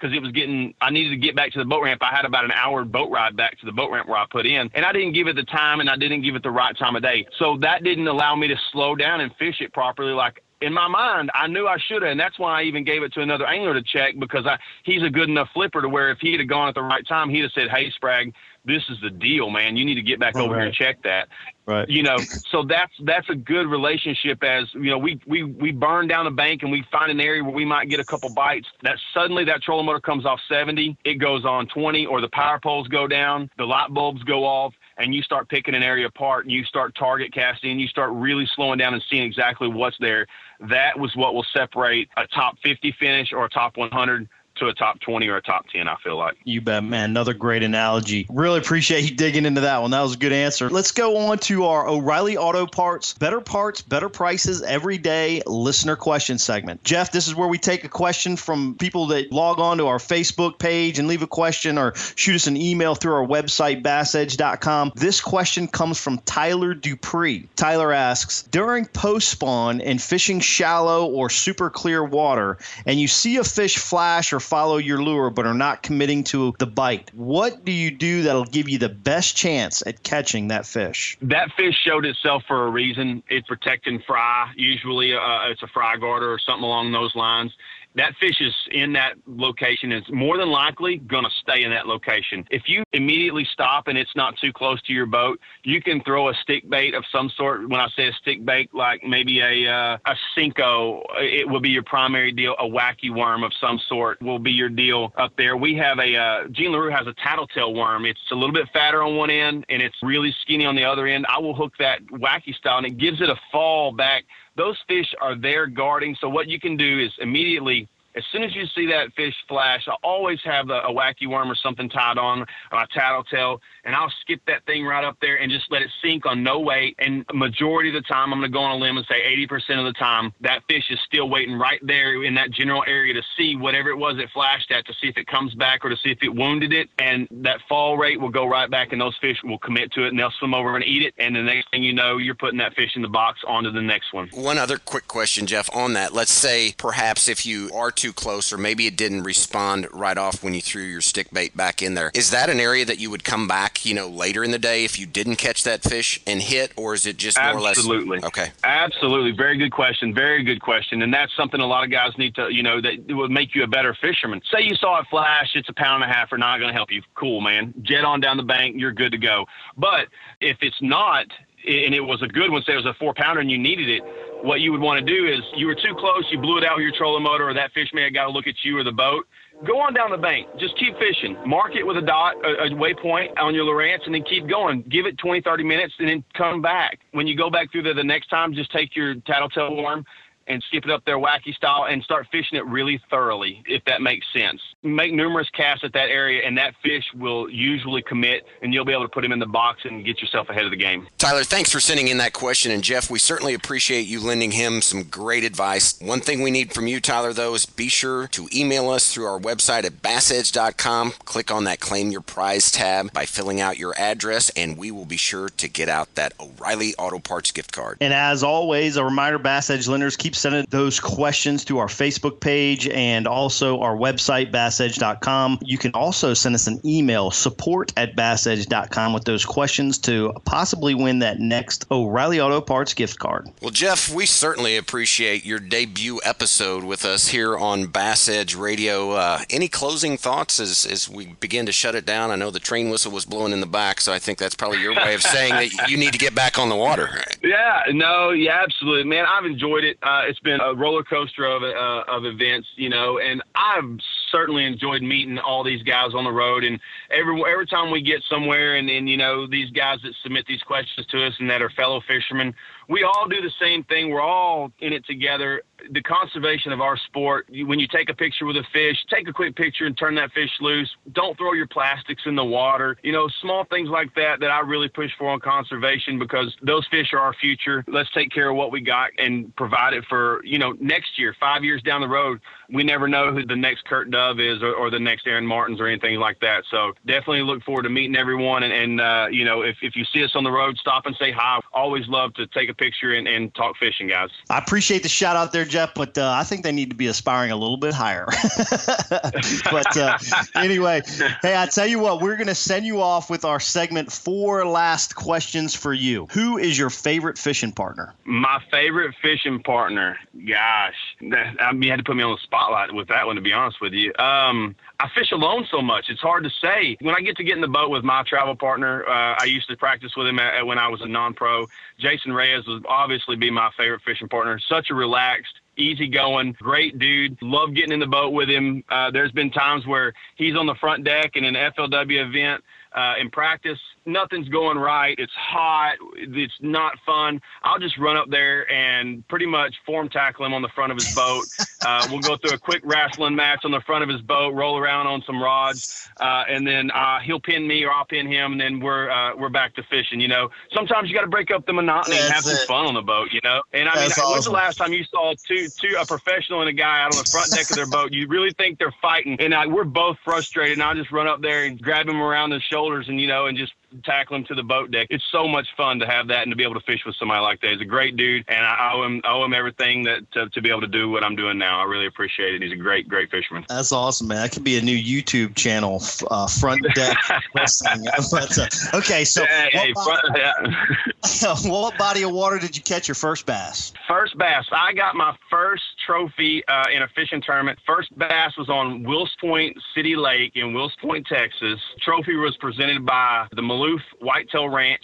because it was getting, I needed to get back to the boat ramp. I had about an hour boat ride back to the boat ramp where I put in, and I didn't give it the time and I didn't give it the right time of day. So that didn't allow me to slow down and fish it properly like in my mind, I knew I should have, and that's why I even gave it to another angler to check because I, he's a good enough flipper to where if he'd have gone at the right time, he'd have said, "Hey, Sprague, this is the deal, man. You need to get back over here and check that." Right. You know, so that's that's a good relationship. As you know, we we we burn down the bank and we find an area where we might get a couple bites. That suddenly that trolling motor comes off 70, it goes on 20, or the power poles go down, the light bulbs go off and you start picking an area apart and you start target casting and you start really slowing down and seeing exactly what's there, that was what will separate a top 50 finish or a top 100 to a top 20 or a top 10, I feel like. You bet, man. Another great analogy. Really appreciate you digging into that one. That was a good answer. Let's go on to our O'Reilly Auto Parts better parts, better prices every day listener question segment. Jeff, this is where we take a question from people that log on to our Facebook page and leave a question or shoot us an email through our website, bassedge.com. This question comes from Tyler Dupree. Tyler asks During post spawn and fishing shallow or super clear water, and you see a fish flash or follow your lure but are not committing to the bite. What do you do that'll give you the best chance at catching that fish? That fish showed itself for a reason. It's protecting fry. Usually, uh, it's a fry garter or something along those lines that fish is in that location is more than likely going to stay in that location. If you immediately stop and it's not too close to your boat, you can throw a stick bait of some sort. When I say a stick bait, like maybe a uh, a Senko, it will be your primary deal. A wacky worm of some sort will be your deal up there. We have a uh, Gene Larew has a tattletale worm. It's a little bit fatter on one end and it's really skinny on the other end. I will hook that wacky style and it gives it a fall back those fish are there guarding. So what you can do is immediately as soon as you see that fish flash, I always have a, a wacky worm or something tied on my tattletale, and I'll skip that thing right up there and just let it sink on no weight. And majority of the time, I'm going to go on a limb and say 80% of the time, that fish is still waiting right there in that general area to see whatever it was it flashed at to see if it comes back or to see if it wounded it. And that fall rate will go right back, and those fish will commit to it and they'll swim over and eat it. And the next thing you know, you're putting that fish in the box onto the next one. One other quick question, Jeff, on that. Let's say perhaps if you are too close or maybe it didn't respond right off when you threw your stick bait back in there. Is that an area that you would come back, you know, later in the day if you didn't catch that fish and hit, or is it just more Absolutely. or less? Absolutely. Okay. Absolutely. Very good question. Very good question. And that's something a lot of guys need to, you know, that would make you a better fisherman. Say you saw it flash, it's a pound and a half, or not going to help you. Cool, man. Jet on down the bank, you're good to go. But if it's not, and it was a good one, say it was a four pounder and you needed it, what you would want to do is you were too close, you blew it out with your trolling motor, or that fish may have got to look at you or the boat. Go on down the bank. Just keep fishing. Mark it with a dot, a, a waypoint on your Lowrance, and then keep going. Give it 20, 30 minutes, and then come back. When you go back through there the next time, just take your tattletale worm and skip it up there wacky style and start fishing it really thoroughly, if that makes sense. Make numerous casts at that area, and that fish will usually commit, and you'll be able to put him in the box and get yourself ahead of the game. Tyler, thanks for sending in that question. And Jeff, we certainly appreciate you lending him some great advice. One thing we need from you, Tyler, though, is be sure to email us through our website at bassedge.com. Click on that Claim Your Prize tab by filling out your address, and we will be sure to get out that O'Reilly Auto Parts gift card. And as always, a reminder, Bass Edge lenders, keep sending those questions to our Facebook page and also our website, bassedge.com. You can also send us an email, support at bassedge.com, with those questions to possibly win that next O'Reilly Auto Parts gift card. Well, Jeff, we certainly appreciate your debut episode with us here on Bass Edge Radio. Uh, any closing thoughts as, as we begin to shut it down? I know the train whistle was blowing in the back, so I think that's probably your way of saying that you need to get back on the water. [laughs] Yeah, no, yeah, absolutely, man. I've enjoyed it. Uh, it's been a roller coaster of uh, of events, you know, and I've certainly enjoyed meeting all these guys on the road. And every every time we get somewhere, and and you know these guys that submit these questions to us and that are fellow fishermen, we all do the same thing. We're all in it together. The conservation of our sport. When you take a picture with a fish, take a quick picture and turn that fish loose. Don't throw your plastics in the water. You know, small things like that that I really push for on conservation because those fish are our future. Let's take care of what we got and provide it for you know next year, five years down the road. We never know who the next Kurt Dove is or, or the next Aaron Martins or anything like that. So definitely look forward to meeting everyone. And, and uh, you know, if, if you see us on the road, stop and say hi. Always love to take a picture and, and talk fishing, guys. I appreciate the shout out there, Jeff, but uh, I think they need to be aspiring a little bit higher. [laughs] but uh, anyway, hey, I tell you what, we're going to send you off with our segment four last questions for you. Who is your favorite fishing partner? My favorite fishing partner, gosh, that, I mean, you had to put me on the spotlight with that one, to be honest with you. Um, I fish alone so much; it's hard to say. When I get to get in the boat with my travel partner, uh, I used to practice with him at, at when I was a non-pro. Jason Reyes would obviously be my favorite fishing partner. Such a relaxed, easygoing, great dude. Love getting in the boat with him. Uh, there's been times where he's on the front deck in an FLW event uh, in practice. Nothing's going right. It's hot. It's not fun. I'll just run up there and pretty much form tackle him on the front of his boat. [laughs] Uh, we'll go through a quick wrestling match on the front of his boat, roll around on some rods, uh, and then uh, he'll pin me or I'll pin him, and then we're uh, we're back to fishing. You know, sometimes you got to break up the monotony and have That's some fun on the boat. You know, and I mean, That's when's the last time you saw two two a professional and a guy out on the front deck of their boat? You really think they're fighting, and I, we're both frustrated. And I just run up there and grab him around the shoulders, and you know, and just tackle him to the boat deck. It's so much fun to have that and to be able to fish with somebody like that. He's a great dude, and I owe him owe him everything that to, to be able to do what I'm doing now. I really appreciate it. He's a great great fisherman. That's awesome, man. That could be a new YouTube channel, uh, Front Deck [laughs] Wrestling. [laughs] But, uh, okay, so Hey, hey, what, front, yeah. body, [laughs] what body of water did you catch your first bass? First bass. I got my first trophy uh, in a fishing tournament. First bass was on Wills Point City Lake in Wills Point, Texas. Trophy was presented by the Maloof Whitetail Ranch.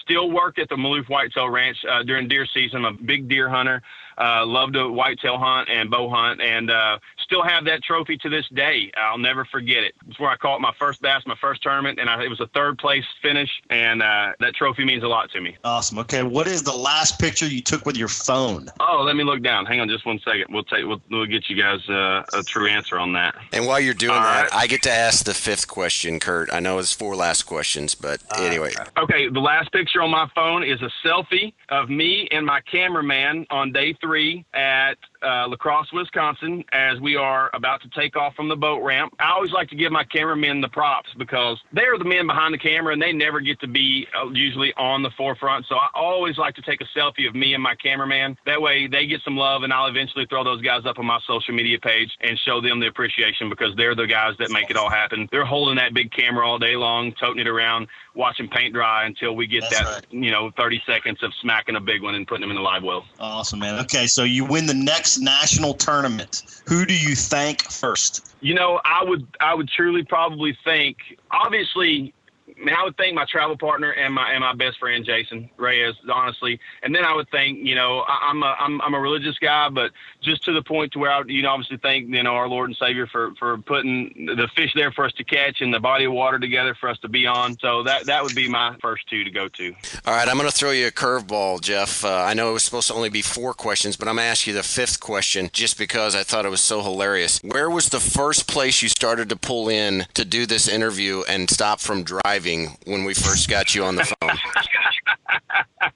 Still work at the Maloof Whitetail Ranch uh, during deer season. I'm a big deer hunter. Uh, love to whitetail hunt and bow hunt, and uh, still have that trophy to this day. I'll never forget it. It's where I caught my first bass, my first tournament, and I, it was a third place finish, and uh, that trophy means a lot to me. Awesome. Okay, what is the last picture you took with your phone? Oh, let me look down. Hang on just one second. We'll take we'll, we'll get you guys uh, a true answer on that. And while you're doing All that, right. I get to ask the fifth question, Kurt. I know it's four last questions, but anyway. Okay, the last picture on my phone is a selfie of me and my cameraman on day three at uh, La Crosse, Wisconsin, as we are about to take off from the boat ramp. I always like to give my cameramen the props because they're the men behind the camera and they never get to be uh, usually on the forefront. So I always like to take a selfie of me and my cameraman. That way they get some love and I'll eventually throw those guys up on my social media page and show them the appreciation because they're the guys that make it all happen. They're holding that big camera all day long, toting it around, watching paint dry until we get that, you know, 30 seconds of smacking a big one and putting them in the live well. Awesome, man. Okay, so you win the next national tournament. Who do you thank first? You know, I would I would truly probably think obviously I mean, I would thank my travel partner and my and my best friend Jason Reyes, honestly, and then I would think, you know, I, I'm a I'm, I'm a religious guy, but just to the point to where I, you know, obviously thank you know our Lord and Savior for for putting the fish there for us to catch and the body of water together for us to be on. So that that would be my first two to go to. All right, I'm going to throw you a curveball, Jeff. Uh, I know it was supposed to only be four questions, but I'm going to ask you the fifth question just because I thought it was so hilarious. Where was the first place you started to pull in to do this interview and stop from driving when we first got you on the phone? [laughs]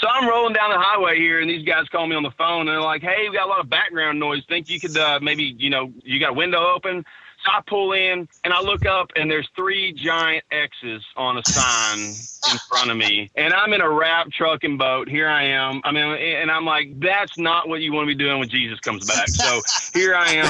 So I'm rolling down the highway here, and these guys call me on the phone, and they're like, "Hey, we got a lot of background noise. Think you could uh, maybe, you know, you got a window open?" So I pull in, and I look up, and there's three giant X's on a sign in front of me, and I'm in a wrap truck and boat. Here I am. I mean, and I'm like, "That's not what you want to be doing when Jesus comes back." So [laughs] here I am.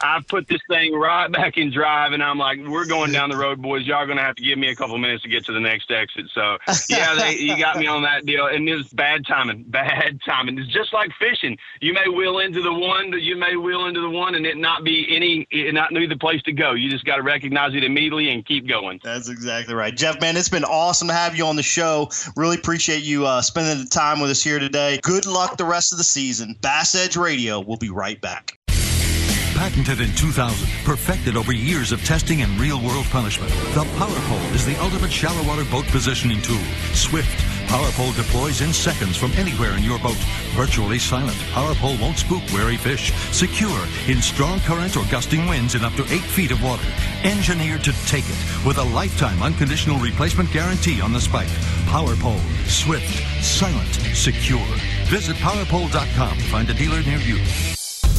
I put this thing right back in drive, and I'm like, "We're going down the road, boys. Y'all gonna have to give me a couple minutes to get to the next exit." So yeah, they, you got me on that deal, and it was bad timing. Bad timing. It's just like fishing. You may wheel into the one, but you may wheel into the one, and it not be any, it not be the place to go. You just got to recognize it immediately and keep going. That's exactly right. Jeff, man, it's been awesome to have you on the show. Really appreciate you uh, spending the time with us here today. Good luck the rest of the season. Bass Edge Radio We'll be right back. Patented in 2000, perfected over years of testing and real world punishment, the Power Pole is the ultimate shallow water boat positioning tool. Swift. Power Pole deploys in seconds from anywhere in your boat. Virtually silent. PowerPole won't spook wary fish. Secure in strong current or gusting winds in up to 8 feet of water. Engineered to take it with a lifetime unconditional replacement guarantee on the spike. PowerPole, Swift. Silent. Secure. Visit powerpole.com to find a dealer near you.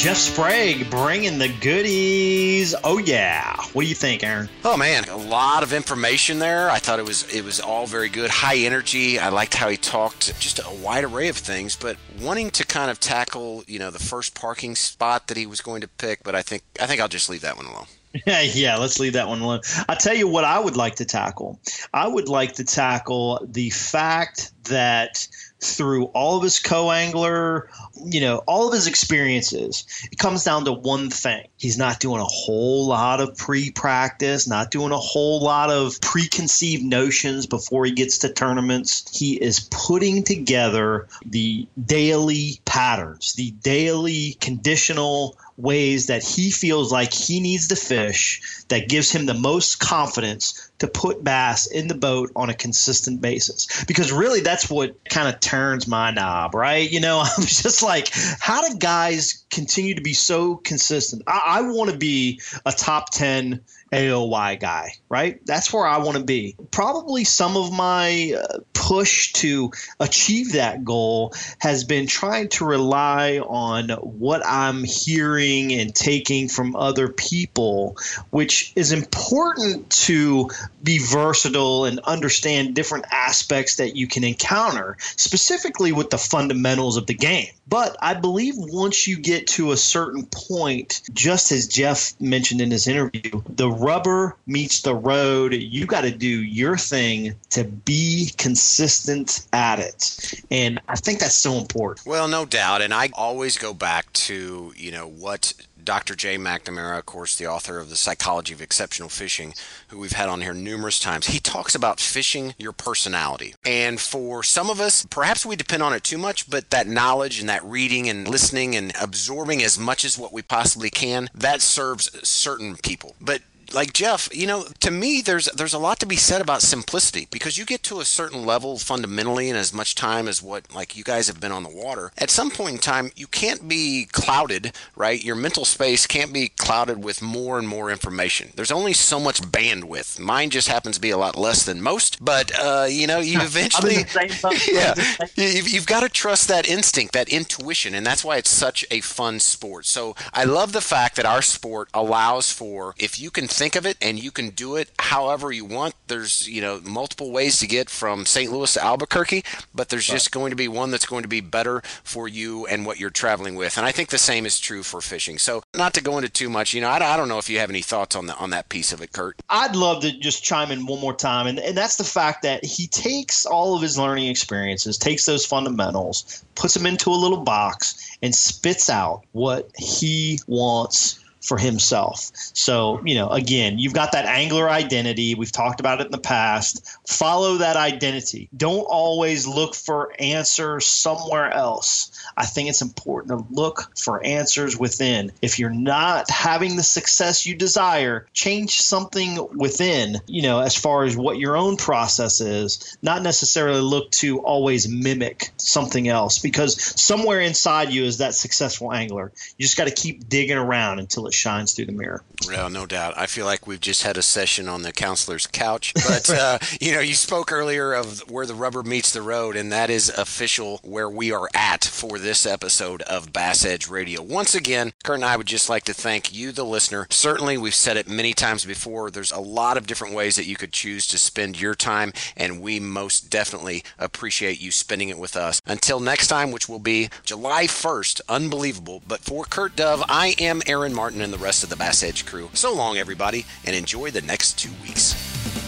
Jeff Sprague bringing the goodies. Oh yeah. What do you think, Aaron? Oh man, a lot of information there. I thought it was it was all very good, high energy. I liked how he talked just a wide array of things, but wanting to kind of tackle, you know, the first parking spot that he was going to pick, but I think I think I'll just leave that one alone. Yeah, [laughs] yeah, let's leave that one alone. I'll tell you what I would like to tackle. I would like to tackle the fact that through all of his co-angler, you know, all of his experiences, it comes down to one thing. He's not doing a whole lot of pre-practice, not doing a whole lot of preconceived notions before he gets to tournaments. He is putting together the daily patterns, the daily conditional ways that he feels like he needs to fish that gives him the most confidence to put bass in the boat on a consistent basis. Because really, that's what kind of turns my knob, right? You know, [laughs] I'm just like, how do guys continue to be so consistent? I, I want to be a top 10 AOY guy, right? That's where I want to be. Probably some of my uh, push to achieve that goal has been trying to rely on what I'm hearing and taking from other people, which is important to be versatile and understand different aspects that you can encounter, specifically with the fundamentals of the game. But I believe once you get to a certain point, just as Jeff mentioned in his interview, the rubber meets the road. You got to do your thing to be consistent at it. And I think that's so important. Well, no doubt. And I always go back to, you know, what Dr. Jay McNamara, of course, the author of The Psychology of Exceptional Fishing, who we've had on here numerous times, he talks about fishing your personality. And for some of us, perhaps we depend on it too much, but that knowledge and that reading and listening and absorbing as much as what we possibly can, that serves certain people. But like Jeff, you know, to me, there's there's a lot to be said about simplicity because you get to a certain level fundamentally in as much time as what like you guys have been on the water. At some point in time, you can't be clouded, right? Your mental space can't be clouded with more and more information. There's only so much bandwidth. Mine just happens to be a lot less than most, but uh, you know, you [laughs] eventually, [laughs] yeah, you've, you've got to trust that instinct, that intuition, and that's why it's such a fun sport. So I love the fact that our sport allows for if you can think of it and you can do it however you want. There's, you know, multiple ways to get from St. Louis to Albuquerque, but there's just going to be one that's going to be better for you and what you're traveling with. And I think the same is true for fishing. So, not to go into too much, you know, I, I don't know if you have any thoughts on the on that piece of it, Kurt. I'd love to just chime in one more time, and, and that's the fact that he takes all of his learning experiences, takes those fundamentals, puts them into a little box, and spits out what he wants for himself. So, you know, again, you've got that angler identity. We've talked about it in the past. Follow that identity. Don't always look for answers somewhere else. I think it's important to look for answers within. If you're not having the success you desire, change something within, you know, as far as what your own process is, not necessarily look to always mimic something else because somewhere inside you is that successful angler. You just got to keep digging around until it shines through the mirror. Well, no doubt. I feel like we've just had a session on the counselor's couch. [laughs] But, uh, you know, you spoke earlier of where the rubber meets the road, and that is official where we are at for this episode of Bass Edge Radio. Once again, Kurt and I would just like to thank you, the listener. Certainly, we've said it many times before. There's a lot of different ways that you could choose to spend your time, and we most definitely appreciate you spending it with us. Until next time, which will be July 1st, unbelievable. But for Kurt Dove, I am Aaron Martin and the rest of the Bass Edge crew. So long, everybody, and enjoy the next two weeks.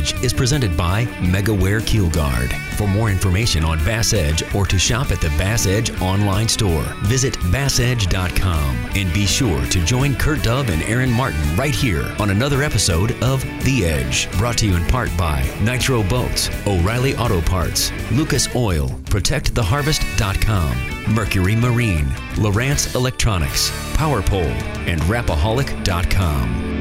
Edge is presented by MegaWare Keel Guard. For more information on Bass Edge or to shop at the Bass Edge online store, visit bassedge.com and be sure to join Kurt Dove and Aaron Martin right here on another episode of The Edge, brought to you in part by Nitro Boats, O'Reilly Auto Parts, Lucas Oil, ProtectTheHarvest.com, Mercury Marine, Lowrance Electronics, PowerPole, and Rapaholic.com.